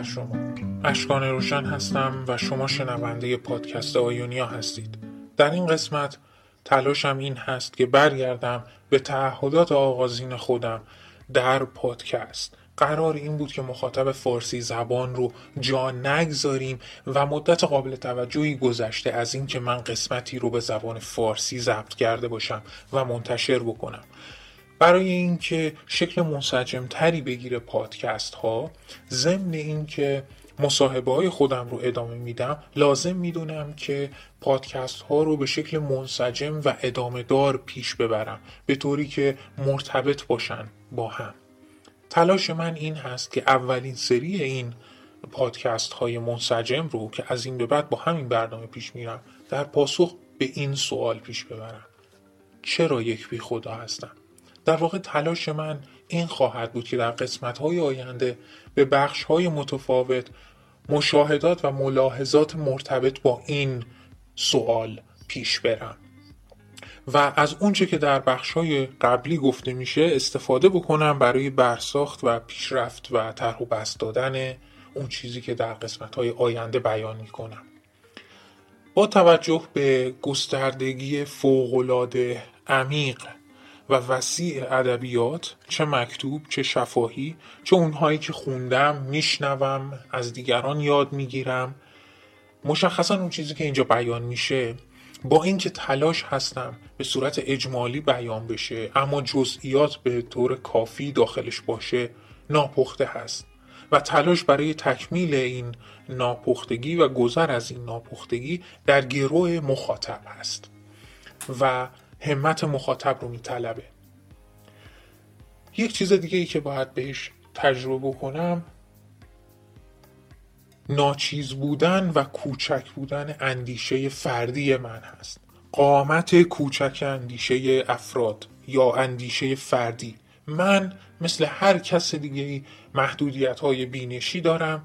بر شما. اشکان روشن هستم و شما شنونده پادکست آیونیا هستید. در این قسمت تلاشم این هست که برگردم به تعهدات آغازین خودم در پادکست. قرار این بود که مخاطب فارسی زبان رو جا نگذاریم و مدت قابل توجهی گذشته از اینکه من قسمتی رو به زبان فارسی ضبط کرده باشم و منتشر بکنم. برای اینکه شکل منسجم تری بگیره پادکست ها ضمن اینکه مصاحبه های خودم رو ادامه میدم لازم می‌دونم که پادکست ها رو به شکل منسجم و ادامه دار پیش ببرم به طوری که مرتبط باشن با هم. تلاش من این هست که اولین سری این پادکست های منسجم رو که از این به بعد با همین برنامه پیش میرم در پاسخ به این سوال پیش ببرم. چرا یک بی خدا هستم؟ در واقع تلاش من این خواهد بود که در قسمت های آینده به بخش های متفاوت مشاهدات و ملاحظات مرتبط با این سوال پیش برم. و از اونچه که در بخش های قبلی گفته میشه استفاده بکنم برای برساخت و پیشرفت و طرح و بست دادن اون چیزی که در قسمت های آینده بیان می‌کنم. با توجه به گستردگی فوقالعاده عمیق و وسیع ادبیات چه مکتوب چه شفاهی چه اونهایی که خوندم میشنوم از دیگران یاد می‌گیرم. مشخصا اون چیزی که اینجا بیان میشه با اینکه تلاش هستم به صورت اجمالی بیان بشه اما جزئیات به طور کافی داخلش باشه ناپخته هست. و تلاش برای تکمیل این ناپختگی و گذر از این ناپختگی در گروه مخاطب هست. و همت مخاطب رو میطلبه. یک چیز دیگه ای که باید بهش تجربه کنم ناچیز بودن و کوچک بودن اندیشه فردی من هست. قامت کوچک اندیشه افراد یا اندیشه فردی. من مثل هر کس دیگه محدودیت های بینشی دارم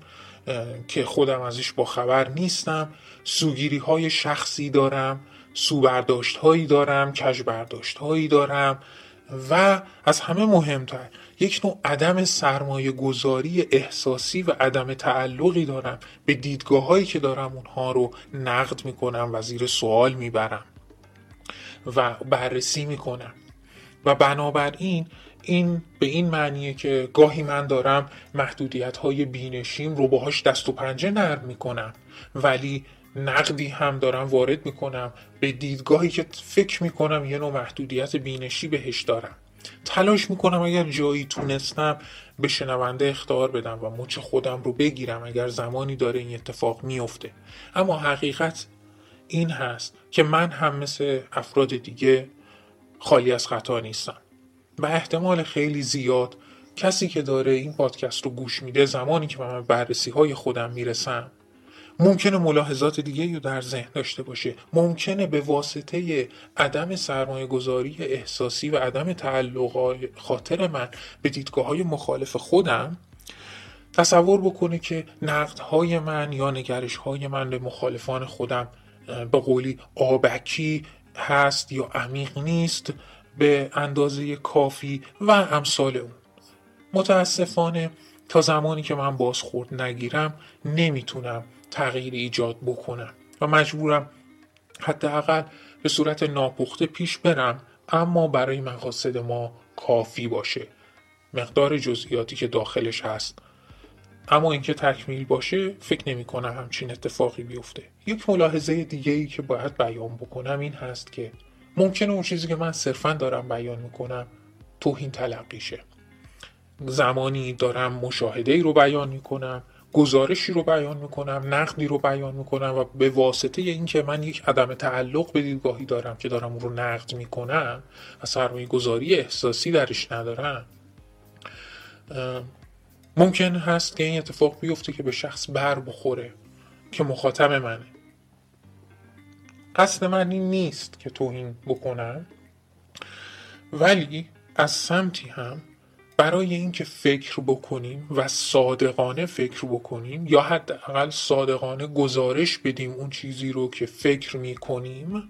که خودم ازش با خبر نیستم. سوگیری های شخصی دارم. سوبرداشت هایی دارم کج برداشت هایی دارم و از همه مهمتر یک نوع عدم سرمایه گذاری احساسی و عدم تعلقی دارم به دیدگاه هایی که دارم اونها رو نقد می‌کنم و زیر سوال می‌برم و بررسی می‌کنم. و بنابراین این به این معنیه که گاهی من دارم محدودیت های بینشیم رو باهاش دست و پنجه نرم می‌کنم ولی نقدی هم دارم وارد می‌کنم. به دیدگاهی که فکر می‌کنم یه نوع محدودیت بینشی بهش دارم. تلاش می‌کنم اگر جایی تونستم به شنونده اختار بدم و مچ خودم رو بگیرم اگر زمانی داره این اتفاق میفته اما حقیقت این هست که من هم مثل افراد دیگه خالی از خطا نیستم. و احتمال خیلی زیاد کسی که داره این پادکست رو گوش میده زمانی که من بررسی های خودم می‌رسم ممکنه ملاحظات دیگه رو در ذهن داشته باشه. ممکنه به واسطه عدم سرمایه گذاری احساسی و عدم تعلق خاطر من به دیدگاه های مخالف خودم تصور بکنه که نقدهای من یا نگرش های من به مخالفان خودم به قولی آبکی هست یا عمیق نیست به اندازه کافی و امثال اون. متاسفانه تا زمانی که من بازخورد نگیرم نمی‌تونم تغییر ایجاد بکنم و مجبورم حداقل به صورت ناپخته پیش برم اما برای مقاصد ما کافی باشه. مقدار جزئیاتی که داخلش هست. اما اینکه تکمیل باشه فکر نمی کنم همچین اتفاقی بیفته. یک ملاحظه دیگه ای که باید بیان بکنم این هست که ممکنه اون چیزی که من صرفا دارم بیان می‌کنم توهین تلقیشه. زمانی دارم مشاهده ای رو بیان می‌کنم. گزارشی رو بیان می‌کنم نقدی رو بیان می‌کنم و به واسطه اینکه من یک عدم تعلق به دیدگاهی دارم که دارم اون رو نقد می‌کنم و سرمایه گذاری احساسی درش ندارم ممکن هست که این اتفاق بیفته که به شخص بر بخوره که مخاطب منه. قصد من این نیست که توهین بکنم ولی از سمتی هم برای اینکه فکر بکنیم و صادقانه فکر بکنیم یا حداقل صادقانه گزارش بدیم اون چیزی رو که فکر می‌کنیم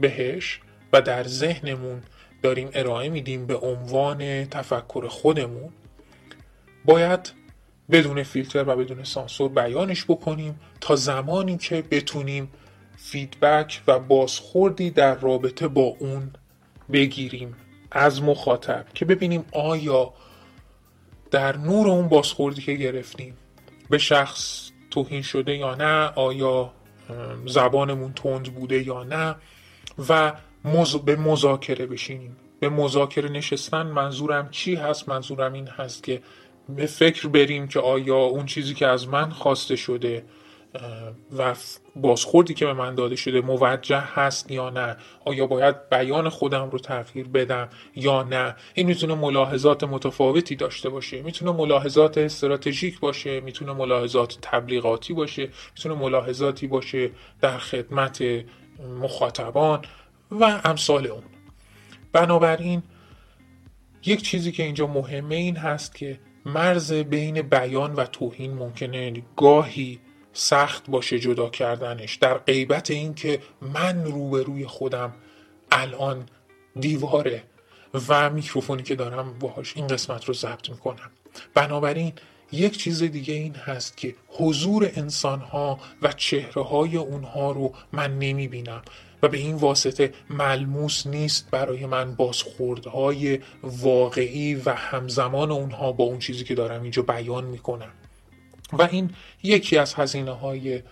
بهش و در ذهنمون داریم ارائه میدیم به عنوان تفکر خودمون باید بدون فیلتر و بدون سانسور بیانش بکنیم تا زمانی که بتونیم فیدبک و بازخوردی در رابطه با اون بگیریم. از مخاطب که ببینیم آیا در نور اون بازخوردی که گرفتیم به شخص توهین شده یا نه آیا زبانمون تند بوده یا نه و به مذاکره بشینیم. به مذاکره نشستن منظورم چی هست؟ منظورم این هست که به فکر بریم که آیا اون چیزی که از من خواسته شده و بازخوردی که به من داده شده موجه هست یا نه؟ آیا باید بیان خودم رو تغییر بدم یا نه؟ این می‌تونه ملاحظات متفاوتی داشته باشه. می‌تونه ملاحظات استراتژیک باشه می‌تونه ملاحظات تبلیغاتی باشه می‌تونه ملاحظاتی باشه در خدمت مخاطبان و امثال اون. بنابراین یک چیزی که اینجا مهمه این هست که مرز بین بیان و توهین ممکنه. گاهی سخت باشه جدا کردنش. در غیبت اینکه من روبروی خودم الان دیواره و میکروفونی که دارم باهاش این قسمت رو ضبط می‌کنم. بنابراین یک چیز دیگه این هست که حضور انسان ها و چهره های اونها رو من نمی بینم و به این واسطه ملموس نیست برای من بازخوردهای واقعی و همزمان اونها با اون چیزی که دارم اینجا بیان می‌کنم. و این یکی از هزینه های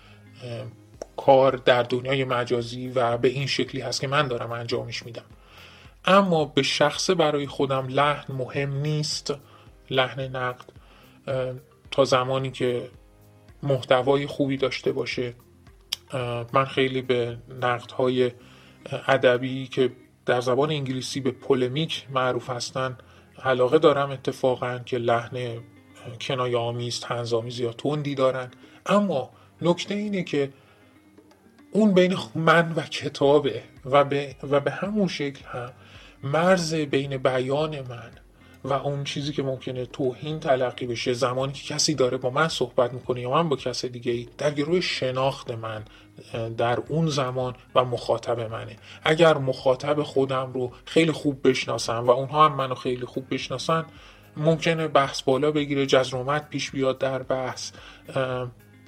کار در دنیای مجازی و به این شکلی هست که من دارم انجامش میدم. اما به شخص برای خودم لحن مهم نیست لحن نقد. تا زمانی که محتوای خوبی داشته باشه. من خیلی به های ادبی که در زبان انگلیسی به پولمیک معروف هستن علاقه دارم اتفاقا که لحن کنایه آمیز تنظامیز یا تندی دارن. اما نکته اینه که اون بین من و کتابه و به, و به همون شکل هم مرز بین بیان من و اون چیزی که ممکنه توهین تلقی بشه زمانی که کسی داره با من صحبت می‌کنه یا من با کس دیگه ای در گروه شناخت من در اون زمان و مخاطب منه. اگر مخاطب خودم رو خیلی خوب بشناسم و اونها هم منو خیلی خوب بشناسن ممکنه بحث بالا بگیره جزرومت پیش بیاد در بحث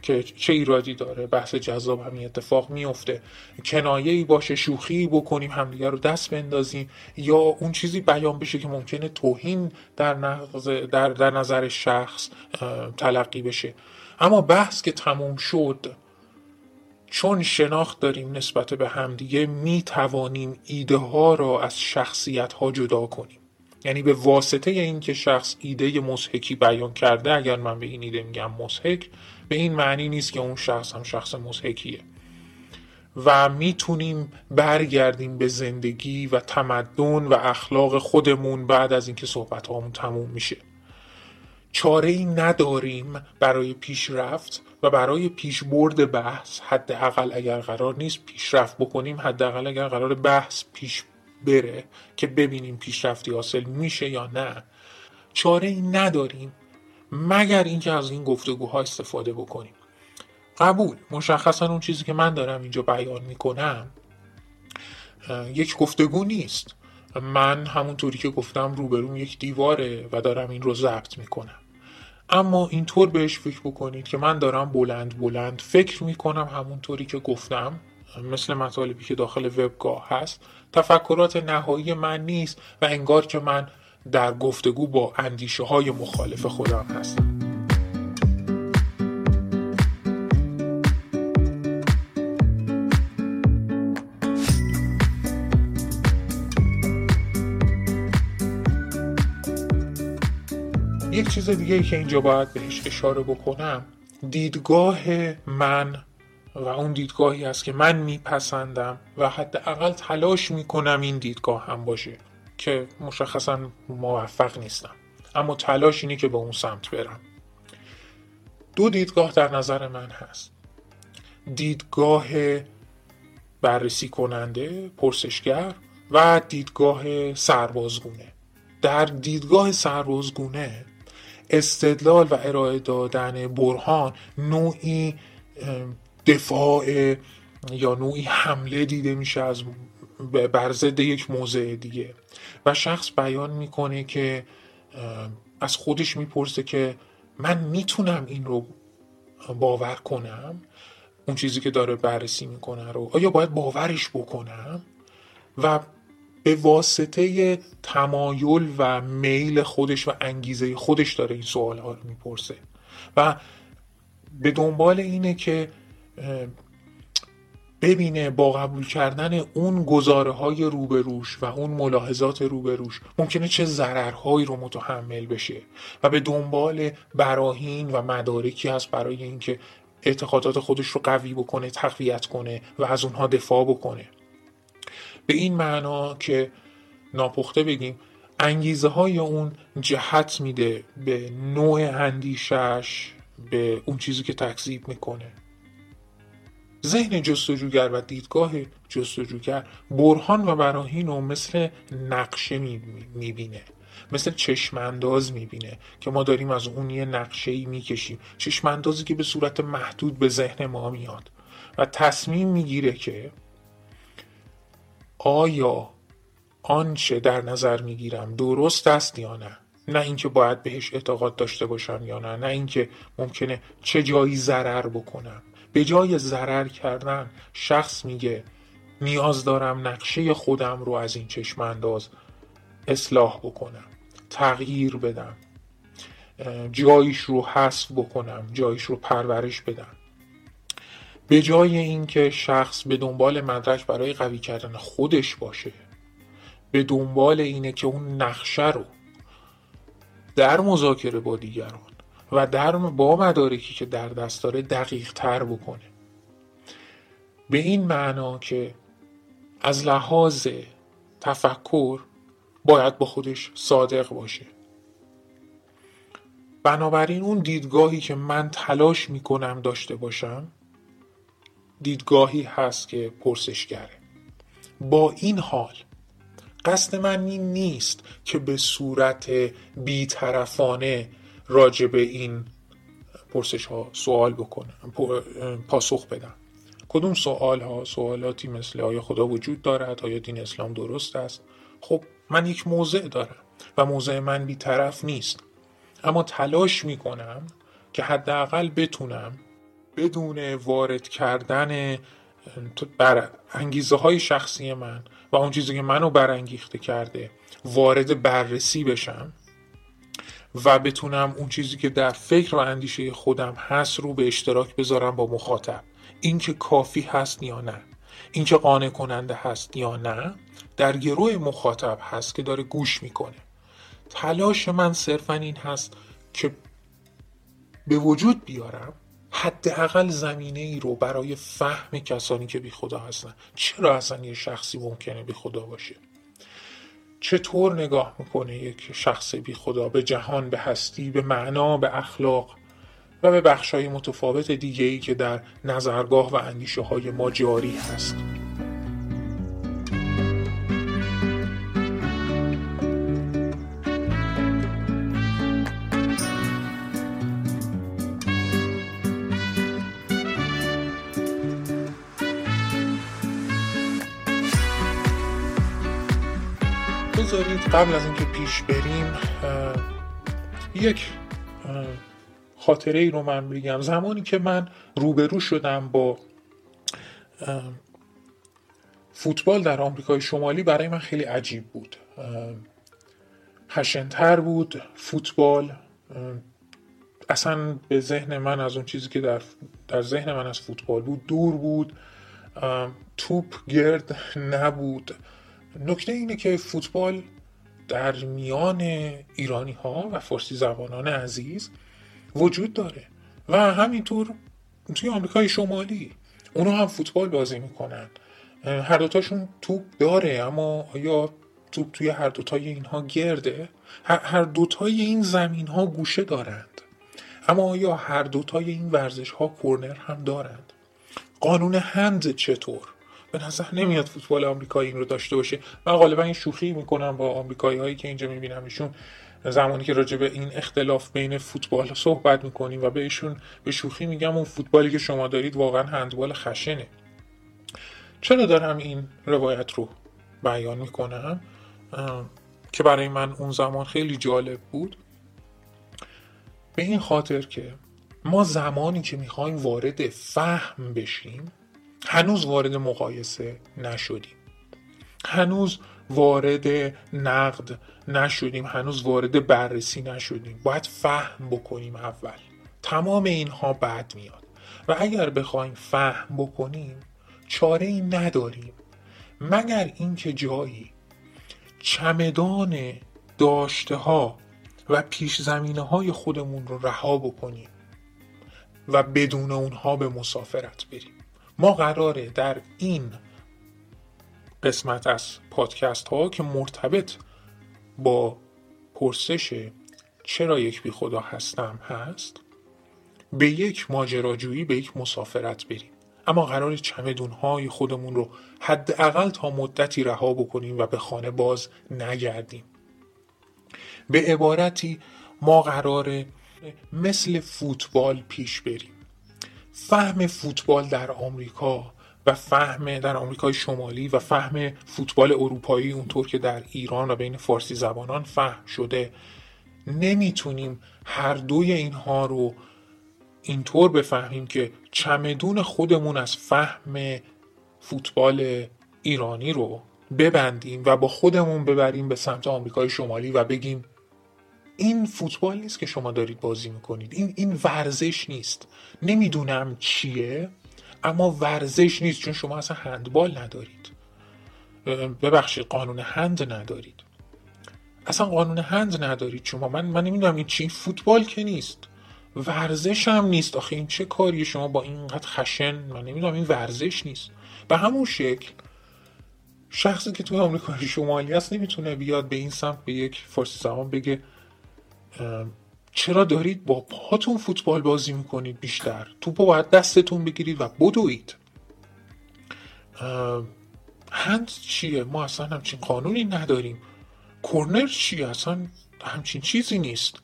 که چه ایرادی داره بحث جذاب همین اتفاق میفته. کنایه ای باشه شوخی بکنیم همدیگه رو دست بندازیم یا اون چیزی بیان بشه که ممکنه توهین در, در, در نظر شخص تلقی بشه. اما بحث که تموم شد چون شناخت داریم نسبت به همدیگه می توانیم ایده ها را از شخصیت ها جدا کنیم. یعنی به واسطه اینکه شخص ایده مسحکی بیان کرده اگر من به این ایده میگم مسحک به این معنی نیست که اون شخص هم شخص مسحکیه و می‌تونیم برگردیم به زندگی و تمدن و اخلاق خودمون بعد از اینکه صحبت هامون تموم میشه. چاره ای نداریم برای پیشرفت و برای پیشبرد بحث حداقل اگر قرار نیست پیشرفت بکنیم حداقل اگر قرار بحث پیش بره که ببینیم پیشرفتی حاصل میشه یا نه. چاره ای نداریم مگر اینکه از این گفتگوها استفاده بکنیم. قبول مشخصا اون چیزی که من دارم اینجا بیان می‌کنم یک گفتگو نیست. من همونطوری که گفتم روبروم یک دیواره و دارم این رو ضبط می‌کنم. اما اینطور بهش فکر بکنید که من دارم بلند بلند فکر می‌کنم همونطوری که گفتم. مثل مطالبی که داخل وبگاه هست. تفکرات نهایی من نیست و انگار که من در گفتگو با اندیشه های مخالف خودم هستم. یک چیز دیگه ای که اینجا باید بهش اشاره بکنم دیدگاه من و اون دیدگاهی است که من میپسندم و حداقل تلاش می‌کنم این دیدگاه هم باشه که مشخصا موفق نیستم. اما تلاش اینه که به اون سمت برم. دو دیدگاه در نظر من هست. دیدگاه بررسی کننده پرسشگر و دیدگاه سربازگونه. در دیدگاه سربازگونه استدلال و ارائه دادن برهان نوعی دفاع یا نوعی حمله دیده میشه از بر ضد یک موضع دیگه. و شخص بیان می‌کنه که از خودش می‌پرسه که من می‌تونم این رو باور کنم؟ اون چیزی که داره بررسی می‌کنه رو. آیا باید باورش بکنم؟ و به واسطه تمایل و میل خودش و انگیزه خودش داره این سوال ها رو می‌پرسه. و به دنبال اینه که ببینه با قبول کردن اون گزاره های روبروش و اون ملاحظات روبروش ممکنه چه ضررهایی رو متحمل بشه و به دنبال براهین و مدارکی هست برای اینکه اعتقادات خودش رو قوی بکنه تقویت کنه و از اونها دفاع بکنه. به این معنا که ناپخته بگیم انگیزه های اون جهت میده به نوع اندیشش به اون چیزی که تکذیب می‌کنه. ذهن جستجوگر و دیدگاه جستجوگر برهان و براهین رو مثل نقشه می‌بینه مثل چشمانداز می‌بینه که ما داریم از اون یه نقشه ای می‌کشیم. چشماندازی که به صورت محدود به ذهن ما میاد و تصمیم می‌گیره که آیا آنچه در نظر می‌گیرم درست است یا نه. نه اینکه باید بهش اعتقاد داشته باشم یا نه نه اینکه ممکنه چه جایی ضرر بکنم. به جای ضرر کردن شخص میگه نیاز دارم نقشه خودم رو از این چشم انداز اصلاح بکنم تغییر بدم جایش رو حذف بکنم جایش رو پرورش بدم. به جای اینکه شخص به دنبال مدرک برای قوی کردن خودش باشه به دنبال اینه که اون نقشه رو در مذاکره با دیگران و در با مدارکی که در دست داره دقیق تر بکنه. به این معنا که از لحاظ تفکر باید با خودش صادق باشه. بنابراین اون دیدگاهی که من تلاش می‌کنم داشته باشم دیدگاهی هست که پرسشگره. با این حال قصد من این نیست که به صورت بیطرفانه راجع به این پرسش ها سوال بکنم پاسخ بدم. کدوم سوال ها سوالاتی مثل آیا خدا وجود دارد؟ آیا دین اسلام درست است؟ خب من یک موضع دارم و موضع من بیطرف نیست. اما تلاش می‌کنم که حداقل بتونم بدون وارد کردن بر انگیزه های شخصی من و اون چیزی که منو برانگیخته کرده وارد بررسی بشم. و بتونم اون چیزی که در فکر و اندیشه خودم هست رو به اشتراک بذارم با مخاطب. اینکه کافی هست یا نه. اینکه قانع کننده هست یا نه در گروه مخاطب هست که داره گوش می‌کنه. تلاش من صرفا این هست که به وجود بیارم حداقل زمینه ای رو برای فهم کسانی که بی خدا هستن. چرا اصلا یه شخصی ممکنه بی خدا باشه؟ چطور نگاه می‌کنه یک شخص بی خدا؟ به جهان به هستی به معنا به اخلاق و به بخشای متفاوت دیگه ای که در نظرگاه و اندیشه های ما جاری هست. قبل از اینکه پیش بریم یک خاطره ای رو من بگم. زمانی که من روبرو شدم با فوتبال در آمریکای شمالی برای من خیلی عجیب بود. خشنتر بود فوتبال اصلا به ذهن من از اون چیزی که در, در ذهن من از فوتبال بود دور بود. توپ گرد نبود. نکته اینه که فوتبال در میان ایرانی ها و فارسی زبانان عزیز وجود داره و همینطور توی آمریکای شمالی اونا هم فوتبال بازی می‌کنن. هر دوتاشون توپ داره اما آیا توپ توی هر دوتای اینها گرده؟ هر دوتای این زمین ها گوشه دارند. اما آیا هر دوتای این ورزش ها کورنر هم دارند؟ قانون هند چطور؟ به نظر نمیاد فوتبال آمریکایی این رو داشته باشه. من غالبا این شوخی می‌کنم با آمریکایی هایی که اینجا می‌بینم ایشون زمانی که راجع به این اختلاف بین فوتبال صحبت می‌کنیم و بهشون به شوخی میگم اون فوتبالی که شما دارید واقعا هندبال خشنه. چرا دارم این روایت رو بیان می‌کنم؟ که برای من اون زمان خیلی جالب بود. به این خاطر که ما زمانی که می‌خوایم وارد فهم بشیم هنوز وارد مقایسه نشدیم. هنوز وارد نقد نشدیم هنوز وارد بررسی نشدیم. باید فهم بکنیم اول. تمام اینها بعد میاد. و اگر بخوایم فهم بکنیم چاره ای نداریم. مگر اینکه جایی چمدان داشته ها و پیش زمینه های خودمون رو رها بکنیم و بدون اونها به مسافرت بریم. ما قراره در این قسمت از پادکست ها که مرتبط با پرسش چرا یک بی خدا هستم هست به یک ماجراجویی به یک مسافرت بریم. اما قرار چمدون های خودمون رو حداقل تا مدتی رها بکنیم و به خانه باز نگردیم. به عبارتی ما قراره مثل فوتبال پیش بریم. فهم فوتبال در آمریکا و فهم در آمریکای شمالی و فهم فوتبال اروپایی اونطور که در ایران و بین فارسی زبانان فهم شده نمی‌تونیم هر دوی اینها رو اینطور بفهمیم که چمدون خودمون از فهم فوتبال ایرانی رو ببندیم و با خودمون ببریم به سمت آمریکای شمالی و بگیم این فوتبال نیست که شما دارید بازی می‌کنید. این این ورزش نیست. نمی‌دونم چیه اما ورزش نیست چون شما اصلا هندبال ندارید. ببخشید قانون هند ندارید. اصلا قانون هند ندارید شما. من من نمی‌دونم این چی فوتبال که نیست. ورزش هم نیست. آخه این چه کاری شما با اینقدر خشن؟ من نمی‌دونم این ورزش نیست. به همون شکل شخصی که توی آمریکای شمالی هست نمی‌تونه بیاد به این سمت به یک فارسی زبان بگه چرا دارید با پاتون فوتبال بازی می‌کنید بیشتر؟ توپو باید دستتون بگیرید و بدوید. هند چیه؟ ما اصلا همچین قانونی نداریم. کورنر چیه؟ اصلا همچین چیزی نیست.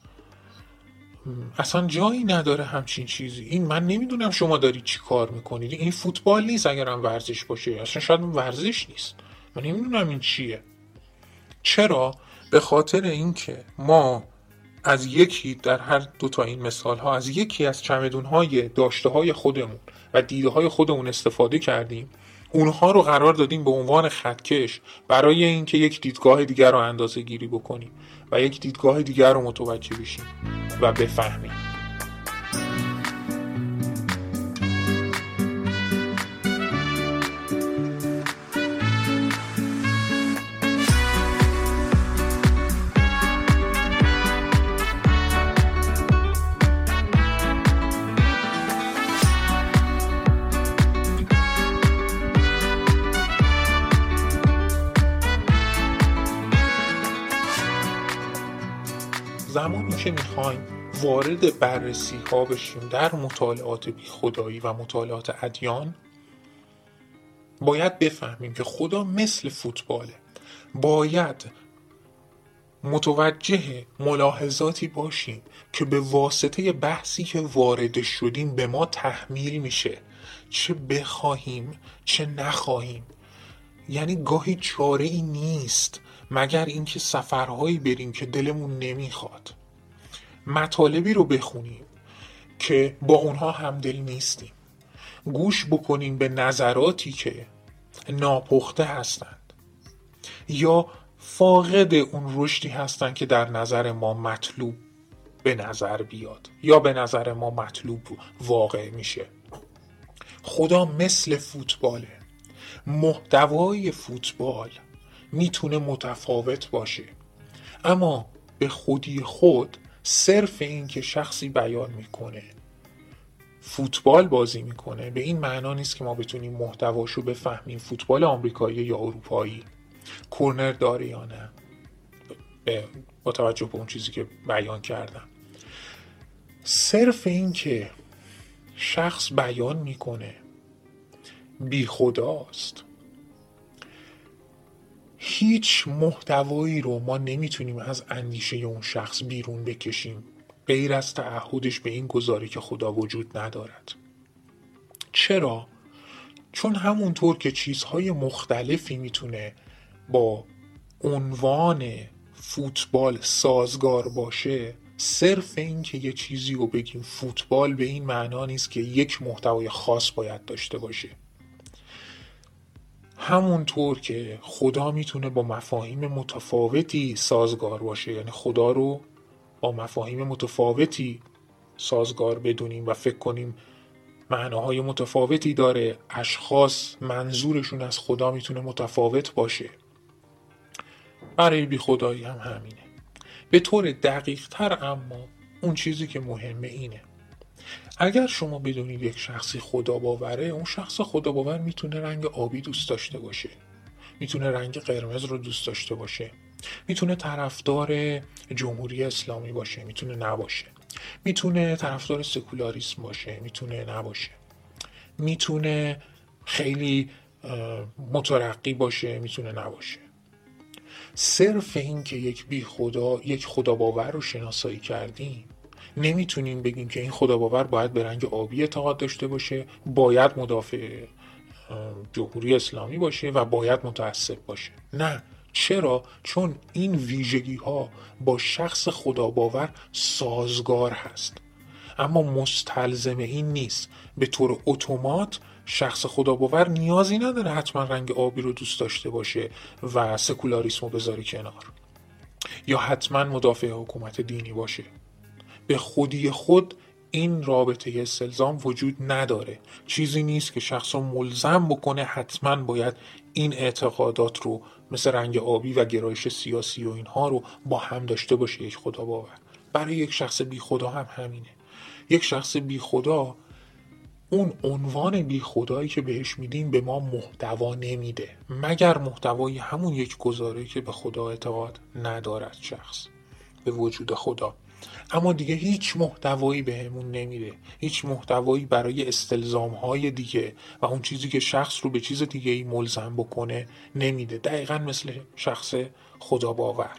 اصلا جایی نداره همچین چیزی. این من نمی‌دونم شما دارید چی کار می‌کنید. این فوتبال نیست اگر هم ورزش باشه. اصلا شاید ورزش نیست. من نمی‌دونم این چیه. چرا؟ به خاطر اینکه ما از یکی در هر دو تا این مثال ها از یکی از چمدون های داشته های خودمون و دیده های خودمون استفاده کردیم. اونها رو قرار دادیم به عنوان خطکش برای اینکه یک دیدگاه دیگر رو اندازه گیری بکنیم و یک دیدگاه دیگر رو متوجه بشیم و بفهمیم. که می‌خوایم وارد بررسی ها بشیم در مطالعات بی خدایی و مطالعات ادیان باید بفهمیم که خدا مثل فوتباله. باید متوجه ملاحظاتی باشیم که به واسطه بحثی که وارد شدیم به ما تحمیل میشه. چه بخواهیم چه نخواهیم. یعنی گاهی چاره ای نیست مگر اینکه سفرهایی بریم که دلمون نمی‌خواد. مطالبی رو بخونیم که با اونها همدل نیستیم. گوش بکنیم به نظراتی که ناپخته هستند. یا فاقد اون رشدی هستند که در نظر ما مطلوب به نظر بیاد. یا به نظر ما مطلوب واقع میشه. خدا مثل فوتباله. محتوای فوتبال می‌تونه متفاوت باشه. اما به خودی خود صرف این که شخصی بیان می‌کنه فوتبال بازی می‌کنه به این معنا نیست که ما بتونیم محتواشو بفهمیم فوتبال آمریکایی یا اروپایی. کورنر داره یا نه؟ با توجه به اون چیزی که بیان کردم. صرف این که شخص بیان می‌کنه بی خداست هیچ محتوایی رو ما نمی‌تونیم از اندیشه اون شخص بیرون بکشیم. غیر از تعهدش به این گذاری که خدا وجود ندارد. چرا؟ چون همونطور که چیزهای مختلفی می‌تونه با عنوان فوتبال سازگار باشه صرف این که یه چیزی رو بگیم فوتبال به این معنا نیست که یک محتوای خاص باید داشته باشه. همونطور که خدا می‌تونه با مفاهیم متفاوتی سازگار باشه. یعنی خدا رو با مفاهیم متفاوتی سازگار بدونیم و فکر کنیم معناهای متفاوتی داره. اشخاص منظورشون از خدا می‌تونه متفاوت باشه. برای بی خدایی هم همینه. به طور دقیق تر اما اون چیزی که مهمه اینه. اگر شما بدونید یک شخصی خدا باوره اون شخص خدا باور می‌تونه رنگ آبی دوست داشته باشه. می‌تونه رنگ قرمز رو دوست داشته باشه. می‌تونه طرفدار جمهوری اسلامی باشه می‌تونه نباشه. می‌تونه طرفدار سکولاریسم باشه می‌تونه نباشه. می‌تونه خیلی مترقی باشه می‌تونه نباشه. صرف این که یک بی خدا یک خدا باور رو شناسایی کردیم نمی‌تونیم بگیم که این خدا باور باید به رنگ آبی اعتقاد داشته باشه باید مدافع جمهوری اسلامی باشه و باید متعصب باشه. نه. چرا؟ چون این ویژگی ها با شخص خدا باور سازگار هست. اما مستلزم این نیست. به طور اتومات شخص خدا باور نیازی نداره حتما رنگ آبی رو دوست داشته باشه و سکولاریسم رو بذاری کنار. یا حتما مدافع حکومت دینی باشه. به خودی خود این رابطه استلزام وجود نداره. چیزی نیست که شخص رو ملزم بکنه حتما باید این اعتقادات رو مثل رنگ آبی و گرایش سیاسی و اینها رو با هم داشته باشه یک خدا باور. برای یک شخص بی خدا هم همینه. یک شخص بی خدا اون عنوان بی خدایی که بهش میدیم به ما محتوا نمیده. مگر محتوای همون یک گزاره که به خدا اعتقاد ندارد شخص؟ به وجود خدا. اما دیگه هیچ محتوایی بهمون نمیده هیچ محتوایی برای استلزام های دیگه و اون چیزی که شخص رو به چیز دیگه ای ملزم بکنه نمیده. دقیقا مثل شخص خدا باور.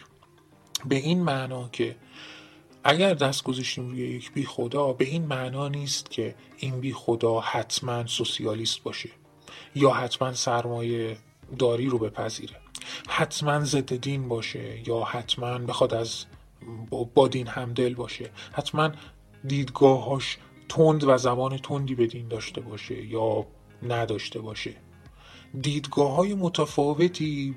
به این معنا که اگر دست گذاشتیم روی یک بی خدا به این معنا نیست که این بی خدا حتما سوسیالیست باشه یا حتما سرمایه داری رو بپذیره. حتما ضد دین باشه یا حتما بخواد از با دین همدل باشه. حتما دیدگاهاش تند و زبان تندی به دین داشته باشه یا نداشته باشه. دیدگاه های متفاوتی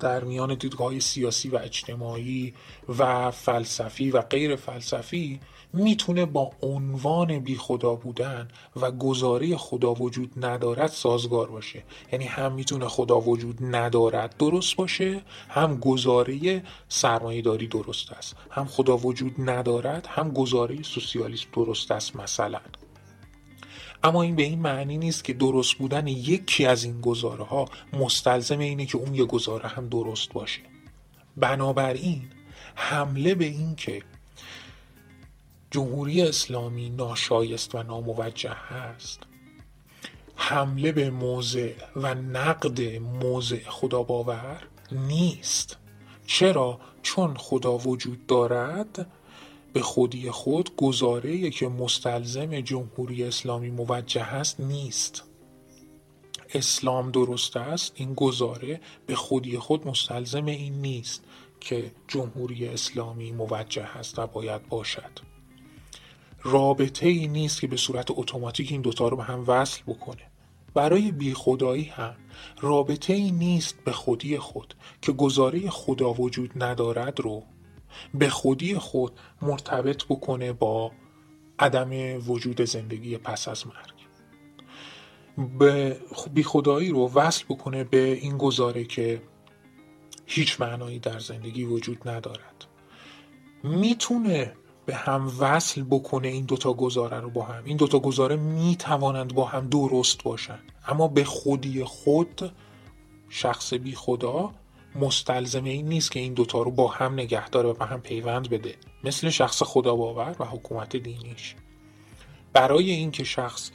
در میان دیدگاه سیاسی و اجتماعی و فلسفی و غیر فلسفی می‌تونه با عنوان بی خدا بودن و گزاره خدا وجود ندارد سازگار باشه. یعنی هم می‌تونه خدا وجود ندارد درست باشه هم گزاره سرمایه داری درست است. هم خدا وجود ندارد هم گزاره سوسیالیسم درست است مثلا. اما این به این معنی نیست که درست بودن یکی از این گزاره ها مستلزم اینه که اون یه گزاره هم درست باشه. بنابراین حمله به این که جمهوری اسلامی ناشایست و ناموجه هست حمله به موضع و نقد موضع خدا باور نیست. چرا؟ چون خدا وجود دارد به خودی خود گزاره که مستلزم جمهوری اسلامی موجه است نیست. اسلام درست است این گزاره به خودی خود مستلزم این نیست که جمهوری اسلامی موجه است و باید باشد. رابطه ای نیست که به صورت اتوماتیک این دوتا رو به هم وصل بکنه. برای بی خدایی هم رابطه ای نیست به خودی خود که گزاره خدا وجود ندارد رو به خودی خود مرتبط بکنه با عدم وجود زندگی پس از مرگ. به بی خدایی رو وصل بکنه به این گزاره که هیچ معنایی در زندگی وجود ندارد. می‌تونه به هم وصل بکنه این دوتا گزاره رو با هم. این دوتا گزاره می توانند با هم درست باشند اما به خودی خود شخص بی خدا مستلزم این نیست که این دوتا رو با هم نگه داره و به هم پیوند بده. مثل شخص خدا باور و حکومت دینیش. برای اینکه شخص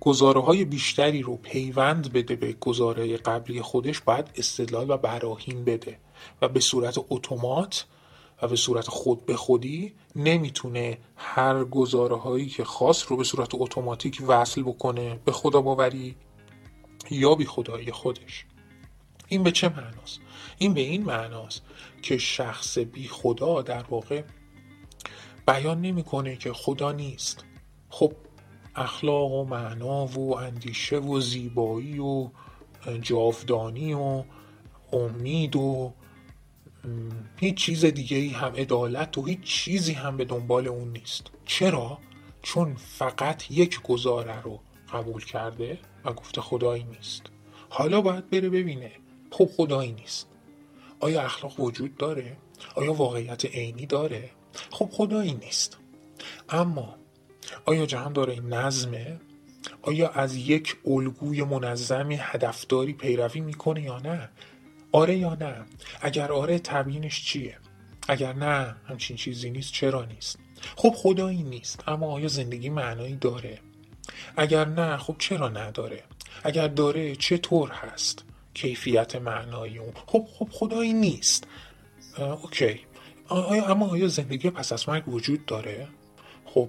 گزاره های بیشتری رو پیوند بده به گزاره قبلی خودش باید استدلال و براهین بده و به صورت اتومات و به صورت خود به خودی نمی‌تونه هر گزاره هایی که خاص رو به صورت اتوماتیک وصل بکنه به خدا باوری یا بی خدایی خودش. این به چه معناست؟ این به این معناست که شخص بی خدا در واقع بیان نمی‌کنه که خدا نیست خب اخلاق و معنا و اندیشه و زیبایی و جاودانی و امید و هیچ چیز دیگه ای هم عدالت و هیچ چیزی هم به دنبال اون نیست چرا؟ چون فقط یک گزاره رو قبول کرده و گفته خدایی نیست حالا باید بره ببینه خب خدایی نیست آیا اخلاق وجود داره؟ آیا واقعیت عینی داره؟ خب خدایی نیست اما آیا جهان داره این نظمه؟ آیا از یک الگوی منظمی هدفداری پیروی می‌کنه یا نه؟ آره یا نه؟ اگر آره تبیینش چیه؟ اگر نه همچین چیزی نیست چرا نیست؟ خب خدایی نیست اما آیا زندگی معنایی داره؟ اگر نه خب چرا نداره؟ اگر داره چطور هست؟ کیفیت معنایی اون. خب خب خدایی نیست. اوکی. آیا اما آیا زندگی پس از مرگ وجود داره؟ خب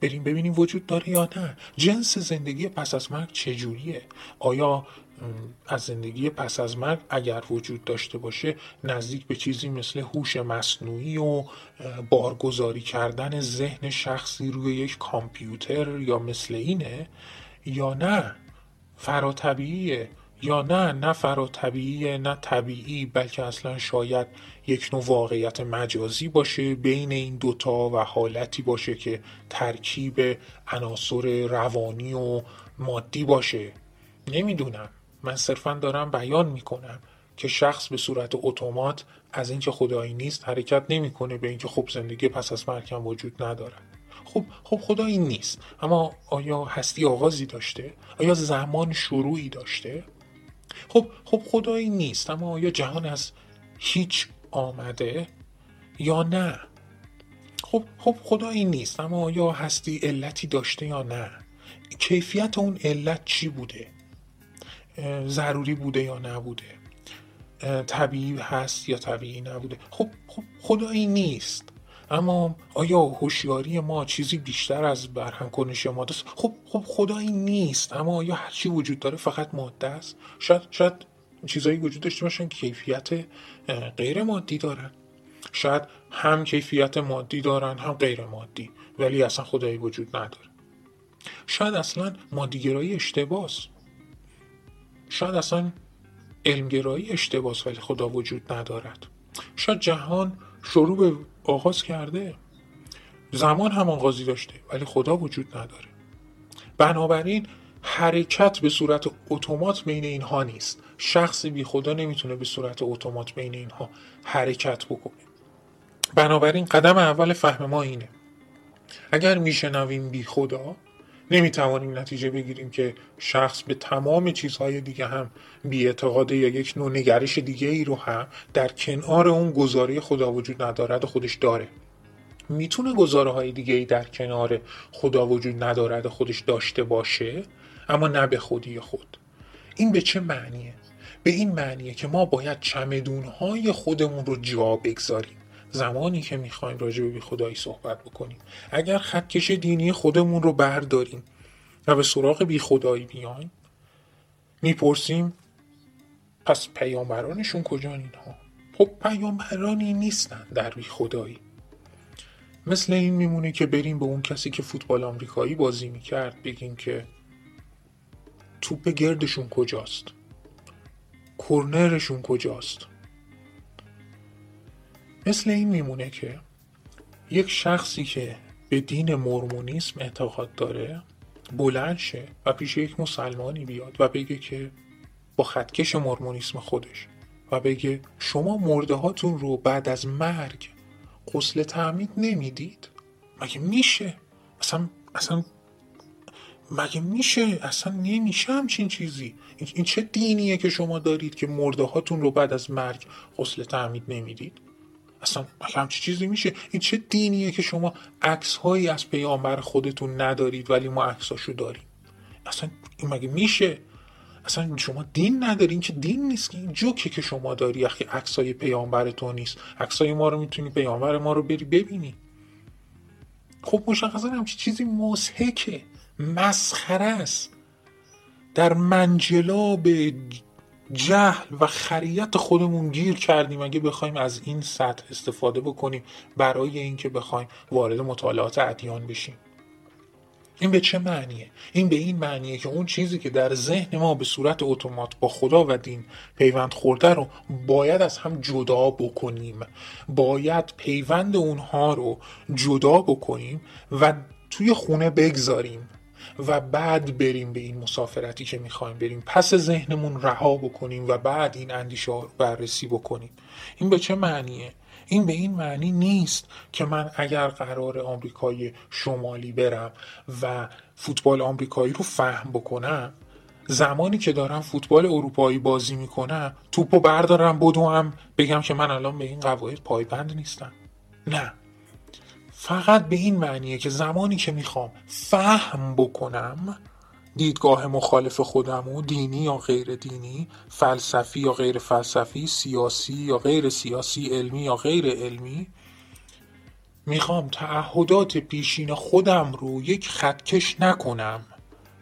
بریم ببینیم وجود داره یا نه. جنس زندگی پس از مرگ چجوریه؟ آیا از زندگی پس از مرگ اگر وجود داشته باشه نزدیک به چیزی مثل هوش مصنوعی و بارگذاری کردن ذهن شخصی روی یک کامپیوتر یا مثل اینه یا نه؟ فراتبیعیه. یا نه نه فرا طبیعی نه طبیعی بلکه اصلا شاید یک نوع واقعیت مجازی باشه بین این دوتا و حالتی باشه که ترکیب عناصر روانی و مادی باشه. نمی‌دونم. من صرفا دارم بیان می‌کنم که شخص به صورت اتومات از اینکه خدایی نیست حرکت نمی‌کنه به اینکه خب زندگی پس از مرگ وجود نداره خب خب خدایی نیست. اما آیا هستی آغازی داشته؟ آیا زمان شروعی داشته؟ خب خب خدایی نیست اما آیا جهان از هیچ آمده یا نه؟ خب خب خدایی نیست اما آیا هستی علتی داشته یا نه؟ کیفیت اون علت چی بوده؟ ضروری بوده یا نبوده؟ طبیعی هست یا طبیعی نبوده؟ خب خب خدایی نیست. اما آیا هوشیاری ما چیزی بیشتر از برهم کنش ماده است خب خب خدایی نیست. اما آیا هر چی وجود داره فقط ماده است؟ شاید شاید چیزایی وجود داشته باشن کیفیت غیر مادی دارن. شاید هم کیفیت مادی دارن هم غیر مادی. ولی اصلا خدایی وجود نداره. شاید اصلا مادیگرایی اشتباس شاید اصلا علمگرایی اشتباس ولی خدا وجود ندارد. شاید جهان شروع به آغاز کرده. زمان هم آغازی داشته ولی خدا وجود نداره. بنابراین حرکت به صورت اتومات بین اینها نیست. شخص بی خدا نمی‌تونه به صورت اتومات بین اینها حرکت بکنه. بنابراین قدم اول فهم ما اینه. اگر میشنویم بی خدا نمی‌توانیم نتیجه بگیریم که شخص به تمام چیزهای دیگه هم اعتقاده یا یک نوع نگرش دیگه ای رو هم در کنار اون گزاره خدا وجود ندارد و خودش داره. می‌تونه گزاره های دیگه ای در کنار خدا وجود ندارد خودش داشته باشه اما نه به خودی خود. این به چه معنیه؟ به این معنیه که ما باید چمدون های خودمون رو جا بگذاریم. زمانی که می‌خوایم راجع به خدایی صحبت بکنیم. اگر خطکش دینی خودمون رو برداریم و به سراغ بی خدایی بیایم می‌پرسیم پس پیامبرانشون کجا اینها؟ خب پیامبرانی نیستن در بی خدایی مثل این میمونه که بریم به اون کسی که فوتبال آمریکایی بازی می‌کرد بگیم که توپ گردشون کجاست؟ کرنرشون کجاست؟ مثل این میمونه که یک شخصی که به دین مرمونیسم اعتقاد داره بلند شه و پیش یک مسلمانی بیاد و بگه که با خطکش مرمونیسم خودش و بگه شما مرده هاتون رو بعد از مرگ غسل تعمید نمی‌دید؟ مگه میشه؟ اصلا اصلا مگه میشه؟ اصلا نمیشه همچین چیزی. این چه دینیه که شما دارید که مرده هاتون رو بعد از مرگ غسل تعمید نمی‌دید؟ اصلا همچی چیزی میشه؟ این چه دینیه که شما عکس هایی از پیامبر خودتون ندارید ولی ما عکساشو داریم؟ اصلا این مگه میشه؟ اصلا شما دین ندارین که دین نیست؟ که این جوکه که شما داری اخی عکسای پیامبر تو نیست. عکسای ما رو می‌تونی پیامبر ما رو بری ببینی. خب مشخصا همچی چیزی مسحکه مسخره است. در منجلاب جهل و خریت خودمون گیر کردیم. اگه بخوایم از این سطح استفاده بکنیم برای اینکه بخوایم وارد مطالعات ادیان بشیم. این به چه معنیه؟ این به این معنیه که اون چیزی که در ذهن ما به صورت اتومات با خدا و دین پیوند خورده رو باید از هم جدا بکنیم. باید پیوند اونها رو جدا بکنیم و توی خونه بگذاریم. و بعد بریم به این مسافرتی که می‌خوایم بریم. پس ذهنمون رها بکنیم و بعد این اندیشه رو بررسی بکنیم. این به چه معنیه؟ این به این معنی نیست که من اگر قرار آمریکای شمالی برم و فوتبال آمریکایی رو فهم بکنم زمانی که دارم فوتبال اروپایی بازی می‌کنم توپو بردارم بدوم بگم که من الان به این قواعد پایبند نیستم. نه. فقط به این معنیه که زمانی که می‌خوام فهم بکنم دیدگاه مخالف خودم و دینی یا غیر دینی فلسفی یا غیر فلسفی سیاسی یا غیر سیاسی علمی یا غیر علمی می‌خوام تعهدات پیشین خودم رو یک خطکش نکنم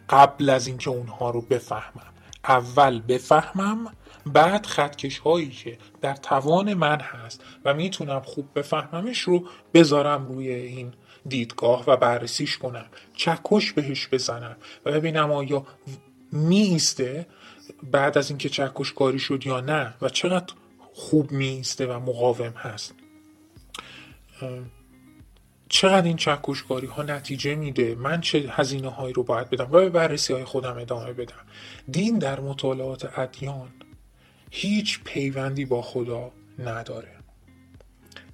قبل از اینکه اونها رو بفهمم. اول بفهمم بعد خطکش هایی که در توان من هست و می‌تونم خوب بفهممش رو بذارم روی این دیدگاه و بررسیش کنم چکش بهش بزنم و ببینم آیا میسته بعد از اینکه چکش کاری شد یا نه و چقدر خوب میسته و مقاوم هست. چقدر این چکشکاری ها نتیجه میده؟ من چه هزینه هایی رو باید بدم؟ و به بررسی های خودم ادامه بدم. دین در مطالعات ادیان هیچ پیوندی با خدا نداره.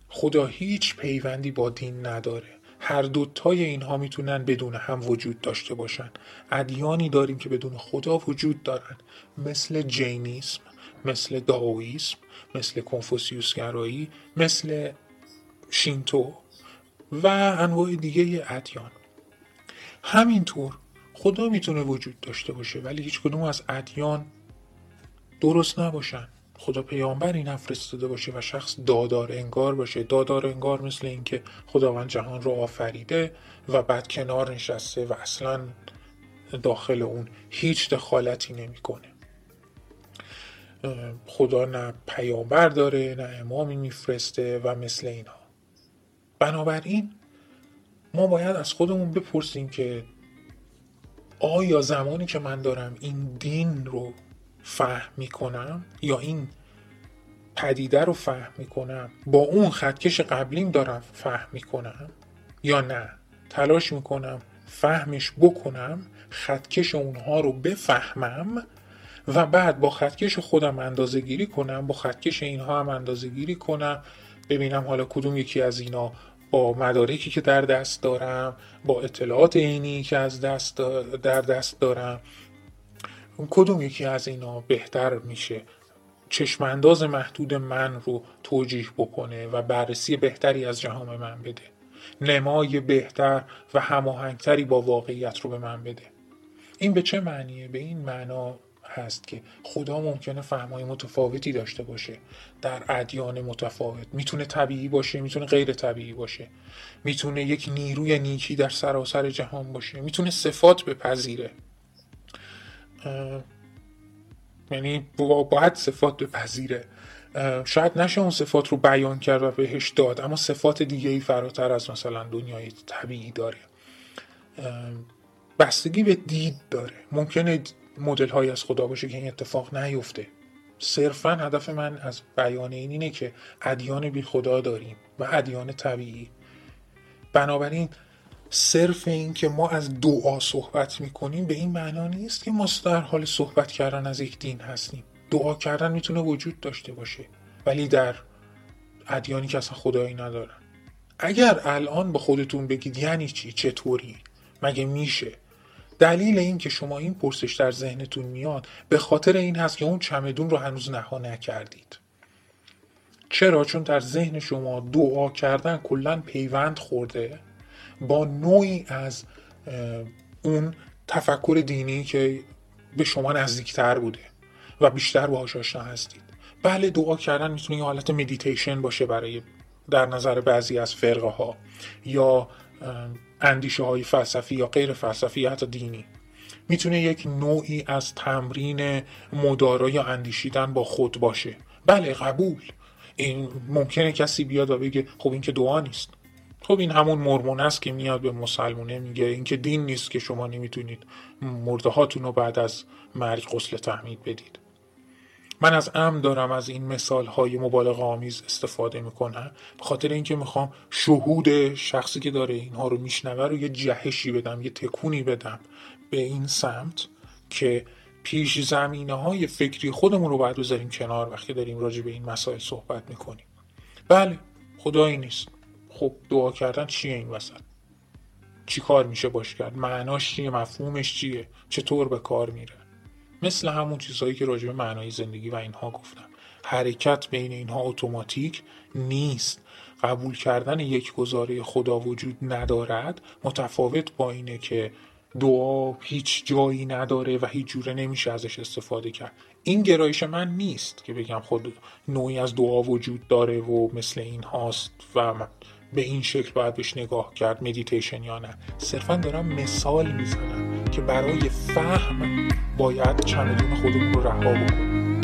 خدا هیچ پیوندی با دین نداره. هر دوتای اینها می‌تونن بدون هم وجود داشته باشن. ادیانی داریم که بدون خدا وجود دارن. مثل جینیسم مثل داویسم مثل کنفوسیوس گرایی مثل شینتو و انواع دیگه ادیان. همینطور خدا می‌تونه وجود داشته باشه ولی هیچ کدوم از ادیان درست نباشن. خدا پیامبری نفرستاده باشه و شخص دادار انگار باشه. دادار انگار مثل اینکه خداوند جهان رو آفریده و بعد کنار نشسته و اصلا داخل اون هیچ دخالتی نمی‌کنه. خدا نه پیامبر داره نه امامی میفرسته و مثل اینها. بنابراین ما باید از خودمون بپرسیم که آیا زمانی که من دارم این دین رو فهم می‌کنم یا این پدیده رو فهم می‌کنم؟ با اون خطکش قبلیم دارم فهم می‌کنم یا نه؟ تلاش می‌کنم فهمش بکنم خطکش اونها رو بفهمم و بعد با خطکش خودم اندازه گیری کنم با خطکش اینها هم اندازه گیری کنم ببینم حالا کدوم یکی از اینا با مدارکی که در دست دارم با اطلاعات عینی که از دست در دست دارم. کدوم یکی از اینا بهتر میشه؟ چشمانداز محدود من رو توجیح بکنه و بررسی بهتری از جهان من بده. نمای بهتر و هماهنگتری با واقعیت رو به من بده. این به چه معنیه؟ به این معنا هست که خدا ممکنه فهمای متفاوتی داشته باشه. در ادیان متفاوت می‌تونه طبیعی باشه می‌تونه غیر طبیعی باشه. می‌تونه یک نیروی نیکی در سراسر جهان باشه. می‌تونه صفات بپذیره. یعنی باید صفات بپذیره. شاید نشه اون صفات رو بیان کرد و بهش داد اما صفات دیگه ای فراتر از مثلا دنیای طبیعی داره. بستگی به دید داره. ممکنه مدل های از خدا باشه که این اتفاق نیفته. صرفا هدف من از بیان این اینه که ادیان بی خدا داریم و ادیان طبیعی. بنابراین صرف این که ما از دعا صحبت می‌کنیم به این معنا نیست که ما در حال صحبت کردن از یک دین هستیم. دعا کردن می‌تونه وجود داشته باشه ولی در ادیانی که اصلا خدایی ندارن. اگر الان به خودتون بگید یعنی چی؟ چطوری؟ مگه میشه؟ دلیل این که شما این پرسش در ذهنتون میاد به خاطر این هست که اون چمدون رو هنوز نها نکردید. چرا؟ چون در ذهن شما دعا کردن کلا پیوند خورده. با نوعی از اون تفکر دینی که به شما نزدیکتر بوده و بیشتر باهاش آشنا هستید. بله دعا کردن می‌تونه یه حالت مدیتیشن باشه برای در نظر بعضی از فرقه ها یا اندیشه های فلسفی یا غیر فلسفی یا حتی دینی. می‌تونه یک نوعی از تمرین مدارا یا اندیشیدن با خود باشه. بله قبول. این ممکنه کسی بیاد و بگه خب این که دعا نیست. خب این همون مرمون است که میاد به مسلمونه میگه این که دین نیست که شما نمی‌تونید مرده رو بعد از مرگ غسل تحمید بدید. من از ام دارم از این مثال های مبالغ آمیز استفاده می‌کنم. به خاطر اینکه می‌خوام شهود شخصی که داره اینها رو میشنوه رو یه جهشی بدم یه تکونی بدم به این سمت که پیش زمینه های فکری خودمون رو باید بذاریم کنار وقتی داریم راجع به این مسائل صحبت می‌کنیم. بله خدایی نیست. خب دعا کردن چیه این وسط؟ چی کار میشه باش کرد؟ معناش چیه؟ مفهومش چیه؟ چطور به کار میره؟ مثل همون چیزهایی که راجع به معنای زندگی و اینها گفتم. حرکت بین اینها اتوماتیک نیست. قبول کردن یک گزاره خدا وجود ندارد متفاوت با اینه که دعا هیچ جایی نداره و هیچ جوره نمیشه ازش استفاده کرد. این گرایش من نیست که بگم خود نوعی از دعا وجود داره و مثل این هاست و به این شکل باید بهش نگاه کرد مدیتیشن یا نه. صرفا دارم مثال می‌زنم که برای فهم باید چمدون خودمون رو رها بکنیم.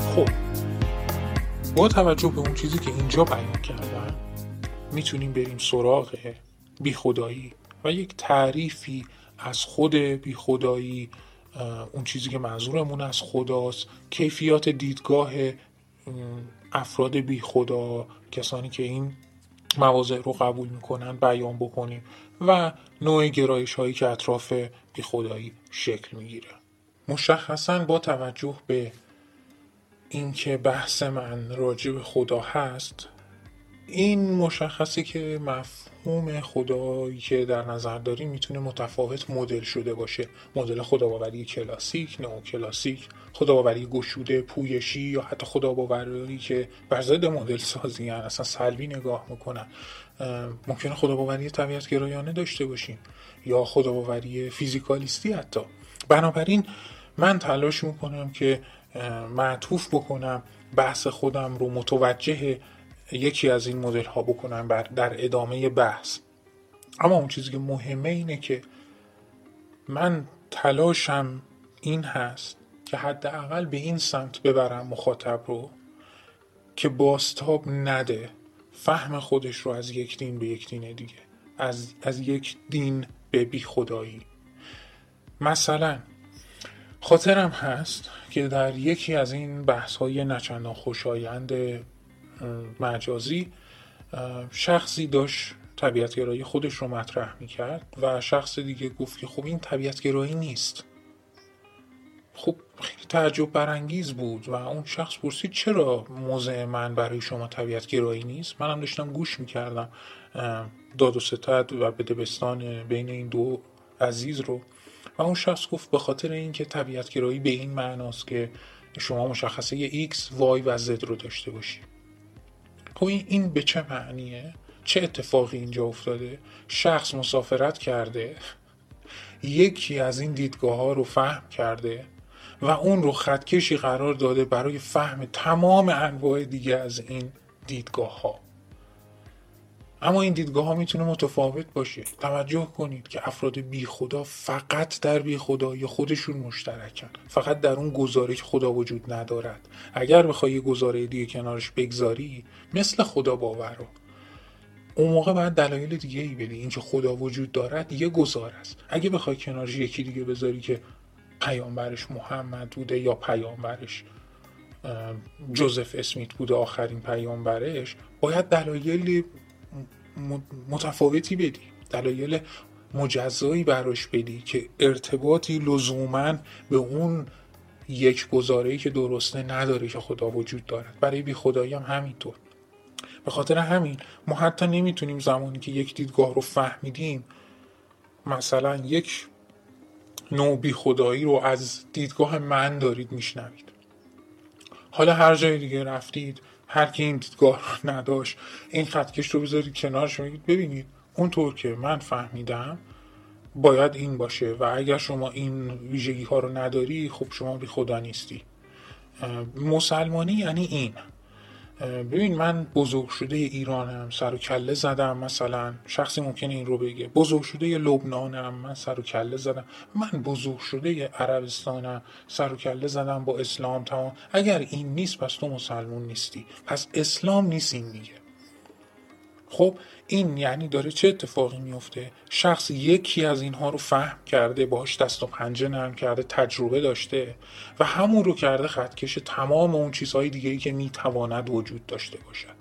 خب با توجه به اون چیزی که اینجا بیان کردم می‌تونیم بریم سراغ بیخدایی و یک تعریفی از خود بیخدایی اون چیزی که منظورمون از خداست. کیفیات دیدگاه افراد بی خدا کسانی که این مواضع رو قبول می‌کنن بیان بکنیم و نوع گرایش هایی که اطراف بی خدایی شکل می‌گیره. مشخصا با توجه به اینکه بحث من راجع به خدا هست این مشخصه که مفهوم خدایی که در نظر داریم می‌تونه متفاوت مدل شده باشه مدل خداباوری کلاسیک نو کلاسیک خداباوری گشوده پویشی یا حتی خداباوری که بر ضد مدل سازی هن. اصلا سلبی نگاه می‌کنن ممکنه خداباوری طبیعت گرایانه داشته باشیم یا خداباوری فیزیکالیستی حتی بنابراین من تلاش می‌کنم که معطوف بکنم بحث خودم رو متوجه یکی از این مدل ها بکنم بر در ادامه بحث. اما اون چیزی که مهمه اینه که من تلاشم این هست که حداقل به این سمت ببرم مخاطب رو که باستاب نده فهم خودش رو از یک دین به یک دین دیگه از, از یک دین به بی خدایی مثلا خاطرم هست که در یکی از این بحث های نچندان خوشایند مجازی شخصی داشت طبیعتگرایی خودش رو مطرح می‌کرد و شخص دیگه گفت که خب این طبیعتگرایی نیست. خب خیلی تعجب برانگیز بود و اون شخص پرسید چرا موضع من برای شما طبیعت گرایی نیست؟ منم داشتم گوش می‌کردم داد و ستد و بدبستان بین این دو عزیز رو. و اون شخص گفت به خاطر اینکه طبیعت گرایی به این معناست که شما مشخصه X, Y و Z رو داشته باشی خب این به چه معنیه؟ چه اتفاقی اینجا افتاده؟ شخص مسافرت کرده یکی از این دیدگاه ها رو فهم کرده و اون رو خطکشی قرار داده برای فهم تمام انواع دیگه از این دیدگاه ها اما این دیدگاه ها می‌تونه متفاوت باشه. توجه کنید که افراد بی خدا فقط در بی خدای خودشون مشترکن. فقط در اون گزاره که خدا وجود ندارد. اگر بخوای یه گزاره دیگه کنارش بگذاری مثل خدا باور رو. اون موقع باید دلایل دیگه ای بدی اینکه خدا وجود دارد یه گزار است. اگه بخوای کنارش یکی دیگه بذاری که پیامبرش محمد بوده یا پیامبرش جوزف اسمیت بوده آخرین پیامبرش باید دلایل متفاوتی بدی دلایل مجزایی براش بدی که ارتباطی لزوما به اون یک گزاره که درسته نداره که خدا وجود دارد. برای بی خدایی هم همینطور. به خاطر همین ما حتی نمی‌تونیم زمانی که یک دیدگاه رو فهمیدیم مثلا یک نوع بی خدایی رو از دیدگاه من دارید میشنوید. حالا هر جای دیگه رفتید هر کی این دیدگاه رو نداشت این خطکش رو بذارید کنارش بگید ببینید اونطور که من فهمیدم باید این باشه و اگر شما این ویژگی ها رو نداری خب شما بی خدا نیستی. مسلمانی یعنی این. ببین من بزرگ شده ایرانم سر و کله زدم مثلا. شخصی ممکنه این رو بگه. بزرگ شده لبنانم من سر و کله زدم. من بزرگ شده عربستانم سر و کله زدم با اسلام تمام. اگر این نیست پس تو مسلمون نیستی. پس اسلام نیست این دیگه خب این یعنی داره چه اتفاقی میفته؟ شخص یکی از اینها رو فهم کرده باهاش دست و پنجه نرم کرده تجربه داشته و همون رو کرده خطکش تمام اون چیزهای دیگه ای که می‌تواند وجود داشته باشد.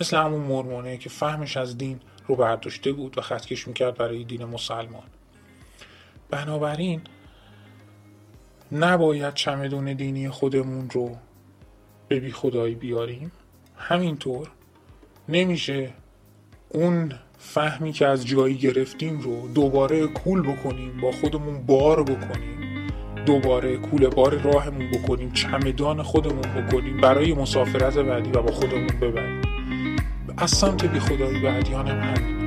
مثل همون مرمونه که فهمش از دین رو برداشته بود و خطکش می‌کرد برای دین مسلمان. بنابراین نباید چمدون دینی خودمون رو به بی خدایی بیاریم. همینطور نمیشه اون فهمی که از جایی گرفتیم رو دوباره کول بکنیم با خودمون بار بکنیم. دوباره کول بار راهمون بکنیم چمدان خودمون بکنیم برای مسافرت بعدی و با خودمون ببریم. از سمت بی خدایی بعدیان هم همین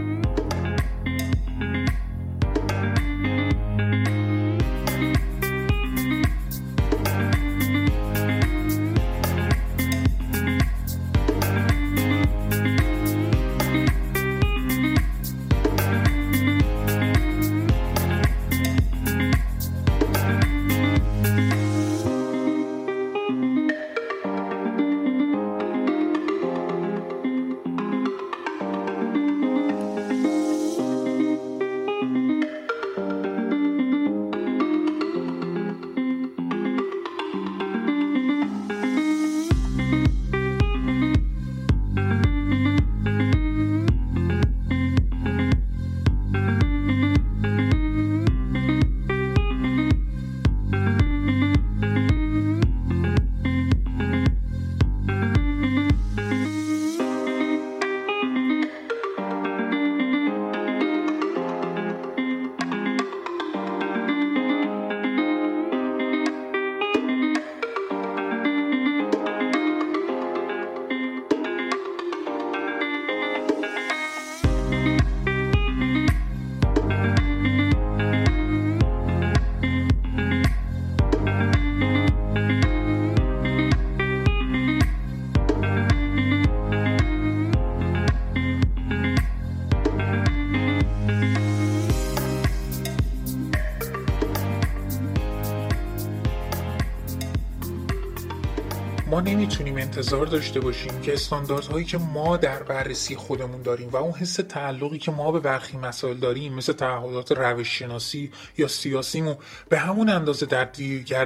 انتظار داشته باشیم که استانداردهایی که ما در بررسی خودمون داریم و اون حس تعلقی که ما به برخی مسائل داریم مثل تعهدات روش شناسی یا سیاسیمو به همون اندازه در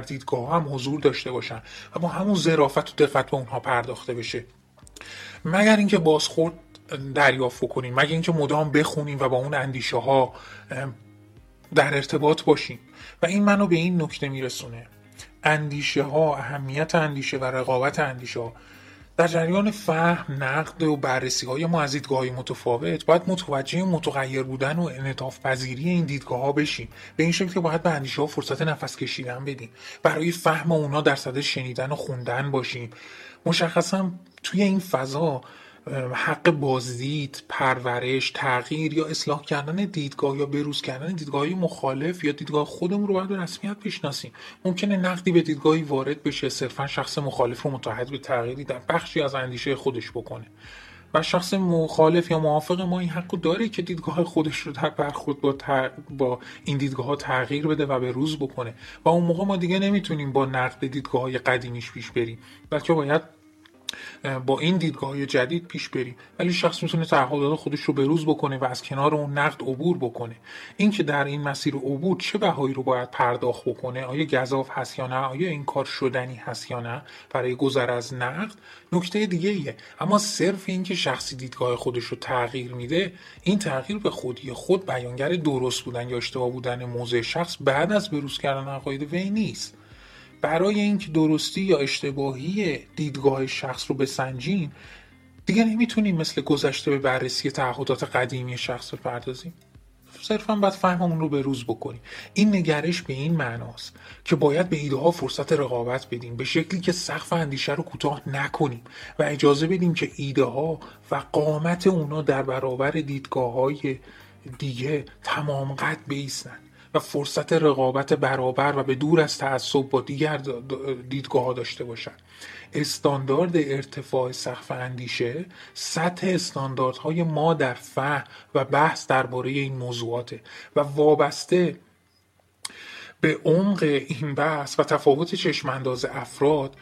دیدگاه هم حضور داشته باشن و با همون ظرافت و دقت به اونها پرداخته بشه. مگر اینکه بازخورد دریافت کنیم مگر اینکه مدام بخونیم و با اون اندیشه ها در ارتباط باشیم. و این منو به این نکته میرسونه. اندیشه ها اهمیت اندیشه و رقابت اندیشه ها در جریان فهم نقد و بررسی های ما از دیدگاه متفاوت. باید متوجه متغیر بودن و انعطاف پذیری این دیدگاه ها بشیم. به این شکل که باید به اندیشه ها فرصت نفس کشیدن بدیم. برای فهم اونا در صدد شنیدن و خوندن باشیم. مشخصا توی این فضا حق بازدید پرورش تغییر یا اصلاح کردن دیدگاه یا بروز کردن دیدگاه مخالف یا دیدگاه خودمون رو باید به رسمیت بشناسیم. ممکنه نقدی به دیدگاهی وارد بشه صرفا شخص مخالف رو متحد به تغییری در بخشی از اندیشه خودش بکنه. و شخص مخالف یا موافق ما این حق داره که دیدگاه خودش رو در برخورد با, با این دیدگاه ها تغییر بده و به روز بکنه. و اون موقع ما دیگه نمی‌تونیم با نقد دیدگاه های قدیمیش پیش بریم بلکه باید با این دیدگاه جدید پیش بریم. ولی شخص می‌تونه تعهدات خودش رو بروز بکنه و از کنار اون نقد عبور بکنه. اینکه در این مسیر عبور چه بهایی رو باید پرداخت بکنه آیا گذاف هست یا نه آیا این کار شدنی هست یا نه برای گذر از نقد نکته دیگه ایه اما صرف اینکه شخصی دیدگاه خودش رو تغییر میده این تغییر به خودی خود بیانگر درست بودن یا اشتباه بودن موضع شخص بعد از بروز کردن عقاید وی نیست. برای اینکه درستی یا اشتباهی دیدگاه شخص رو بسنجیم دیگه نمی‌تونیم مثل گذشته به بررسی تعهدات قدیمی شخص بپردازیم. صرفا باید فهممون رو به روز بکنیم. این نگرش به این معناست که باید به ایده ها فرصت رقابت بدیم به شکلی که سقف اندیشه رو کوتاه نکنیم و اجازه بدیم که ایده ها و قامت اونا در برابر دیدگاه های دیگه تمام قد بیستن. و فرصت رقابت برابر و به دور از تعصب با دیگر دیدگاه داشته باشند استاندارد ارتفاع سقف اندیشه سطح استانداردهای ما در فهم و بحث درباره این موضوعاته و وابسته به عمق این بحث و تفاوت چشمانداز افراد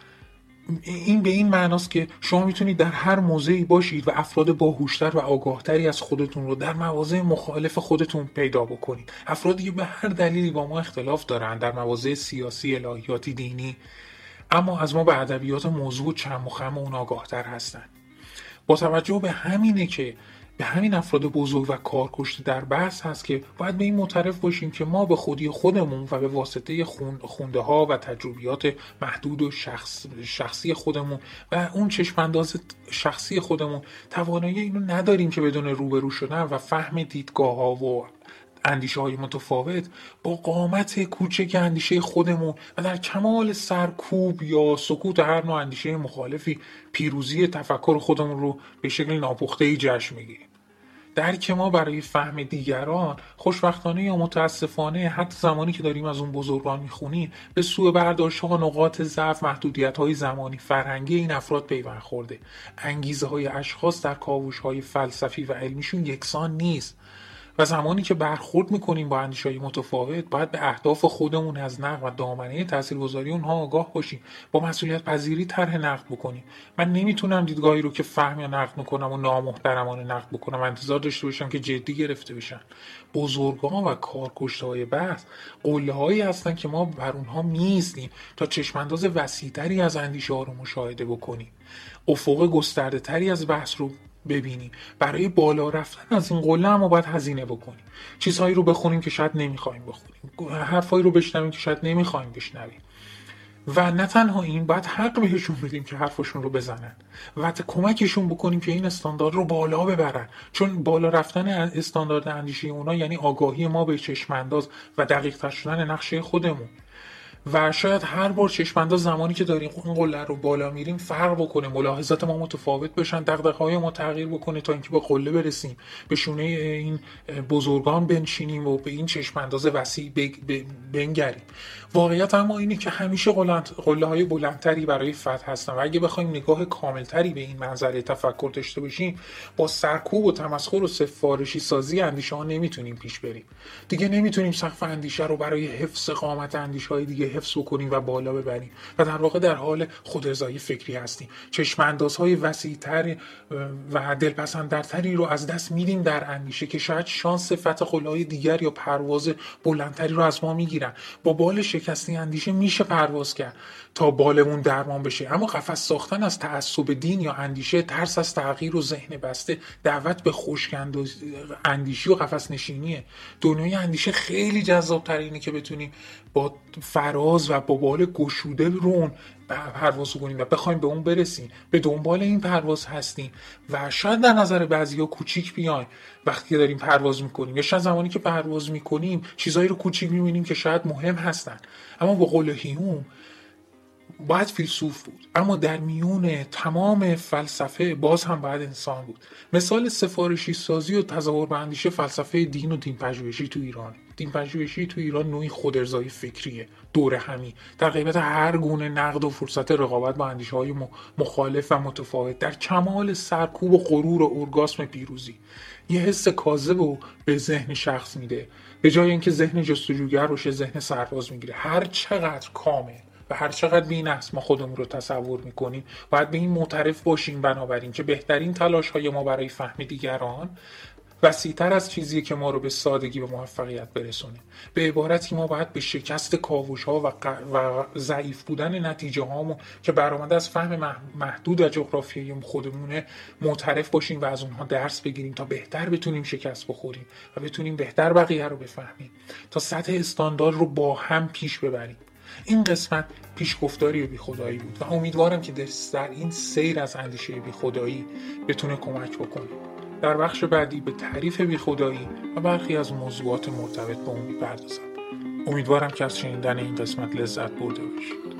این به این معناست که شما می‌تونید در هر موضعی باشید و افراد باهوشتر و آگاهتری از خودتون رو در مواضع مخالف خودتون پیدا بکنید. افرادی که به هر دلیلی با ما اختلاف دارن در مواضع سیاسی الهیاتی دینی اما از ما به ادبیات موضوع چند مخم اون آگاهتر هستن. با توجه به همینه که به همین افراد بزرگ و کارکشته در بحث هست که باید به این معترف باشیم که ما به خودی خودمون و به واسطه خونده ها و تجربیات محدود و شخص شخصی خودمون و اون چشمانداز شخصی خودمون توانایی اینو نداریم که بدون روبرو شدن و فهم دیدگاه ها و اندیشه های متفاوت با قامت کوچک اندیشه خودمون و در کمال سرکوب یا سکوت هر نوع اندیشه مخالفی پیروزی تفکر خودمون رو به شکل ناپخته ای جشن می‌گیریم. درک ما برای فهم دیگران خوشبختانه یا متاسفانه حتی زمانی که داریم از اون بزرگان می‌خونیم به سوء برداشت ها نقاط ضعف محدودیت های زمانی فرهنگی این افراد پیوند خورده. انگیزه های اشخاص در کاوش های فلسفی و علمیشون یکسان نیست. و زمانی که برخورد می‌کنیم با های متفاوت باید به اهداف خودمون از نقد و دامنه تاثیرگذاری اونها آگاه باشیم. با مسئولیت پذیری طرح نقد بکنیم. من نمی‌تونم دیدگاهی رو که فهم یا نقد می‌کنم و نامحترمانه نقد بکنم. انتظار داشته باشم که جدی گرفته بشن. بزرگان و کارکشته های بحث قله هایی هستن که ما بر اونها می‌زنیم تا چشمانداز وسیعتری از اندیشه ها رو مشاهده بکنیم. افق گسترده تری از بحث رو ببینیم برای بالا رفتن از این قله اما باید هزینه بکنیم چیزهایی رو بخونیم که شاید نمی‌خوایم بخونیم. حرفهایی رو بشنویم که شاید نمی‌خوایم بشنویم. و نه تنها این باید حق بهشون بدیم که حرفشون رو بزنن. و کمکشون بکنیم که این استاندارد رو بالا ببرن. چون بالا رفتن استاندارد اندیشه اونا یعنی آگاهی ما به چشمانداز و دقیق شدن نقشه خودمون. و شاید هر بار چشمانداز زمانی که داریم اون قله رو بالا میریم فرق بکنه. ملاحظات ما متفاوت بشن دغدغه های ما تغییر بکنه تا اینکه با قله برسیم. به شونه این بزرگان بنشینیم و به این چشمانداز وسیع بنگریم. واقعیت اما اینه که همیشه قله های بلندتری برای فتح هستن و اگه بخوایم نگاه کاملتری به این منظره تفکر داشته باشیم با سرکوب و تمسخر و سفارشی سازی اندیشه ها نمی‌تونیم پیش بریم. دیگه نمی‌تونیم سقف اندیشه رو برای حفظ قامت اندیشه های دیگه حفظ بکنیم و بالا ببریم. و در واقع در حال خودرضایی فکری هستیم. چشماندازهای وسیعتر و دلپسندتری رو از دست میدیم در اندیشه که شاید شانس فتح قلهای دیگر یا پرواز بلندتری رو از ما می‌گیرن. با بال شکستی اندیشه میشه پرواز کرد تا بالمون درمان بشه. اما قفس ساختن از تعصب دین یا اندیشه ترس از تغییر و ذهن بسته دعوت به خشک اندیشی و قفس نشینیه. دنیای اندیشه خیلی جذاب اینه که بتونیم با فراز و با بال گشوده رو اون پرواز کنیم و بخوایم به اون برسیم. به دنبال این پرواز هستیم و شاید در نظر بعضی ها کوچیک بیایم. وقتی که داریم پرواز می‌کنیم یا شاید زمانی که پرواز می‌کنیم چیزهایی رو کوچیک می‌بینیم که شاید مهم هستن. اما به قول هیوم باید فیلسوف بود. اما در میون تمام فلسفه باز هم باید انسان بود. مثال سفارشی سازی و تظاهر به اندیشه فلسفه دین و دین پژوهشی تو ایران. دین پژوهشی تو ایران نوعی خودرضایی فکریه. دور همی. در قیمت هر گونه نقد و فرصت رقابت با اندیشه های مخالف و متفاوت در کمال سرکوب و غرور و ارگاسم پیروزی. یه حس کاذب و به ذهن شخص میده. به جای اینکه ذهن جستجوگر باشه ذهن سرباز می‌گیره. هر چقدر کامل و هر چقدر بینقص ما خودمون رو تصور می‌کنیم باید به این معترف باشیم بنابراین که بهترین تلاش های ما برای فهم دیگران وسیعتر از چیزی که ما رو به سادگی به موفقیت برسونه. به عبارتی ما باید به شکست کاوش ها و, و ضعیف بودن نتیجه هامون که برآمده از فهم محدود و جغرافیایی خودمونه معترف باشیم و از اونها درس بگیریم تا بهتر بتونیم شکست بخوریم و بتونیم بهتر بقیه رو بفهمیم. تا سطح استاندارد رو با هم پیش ببریم. این قسمت پیشگفتاری بی خدایی بود و امیدوارم که در این سیر از اندیشه بی خدایی بتونه کمک بکنه. در بخش بعدی به تعریف بی خدایی و برخی از موضوعات مرتبط با اون می‌پردازم. امیدوارم که از شنیدن این قسمت لذت برده باشید.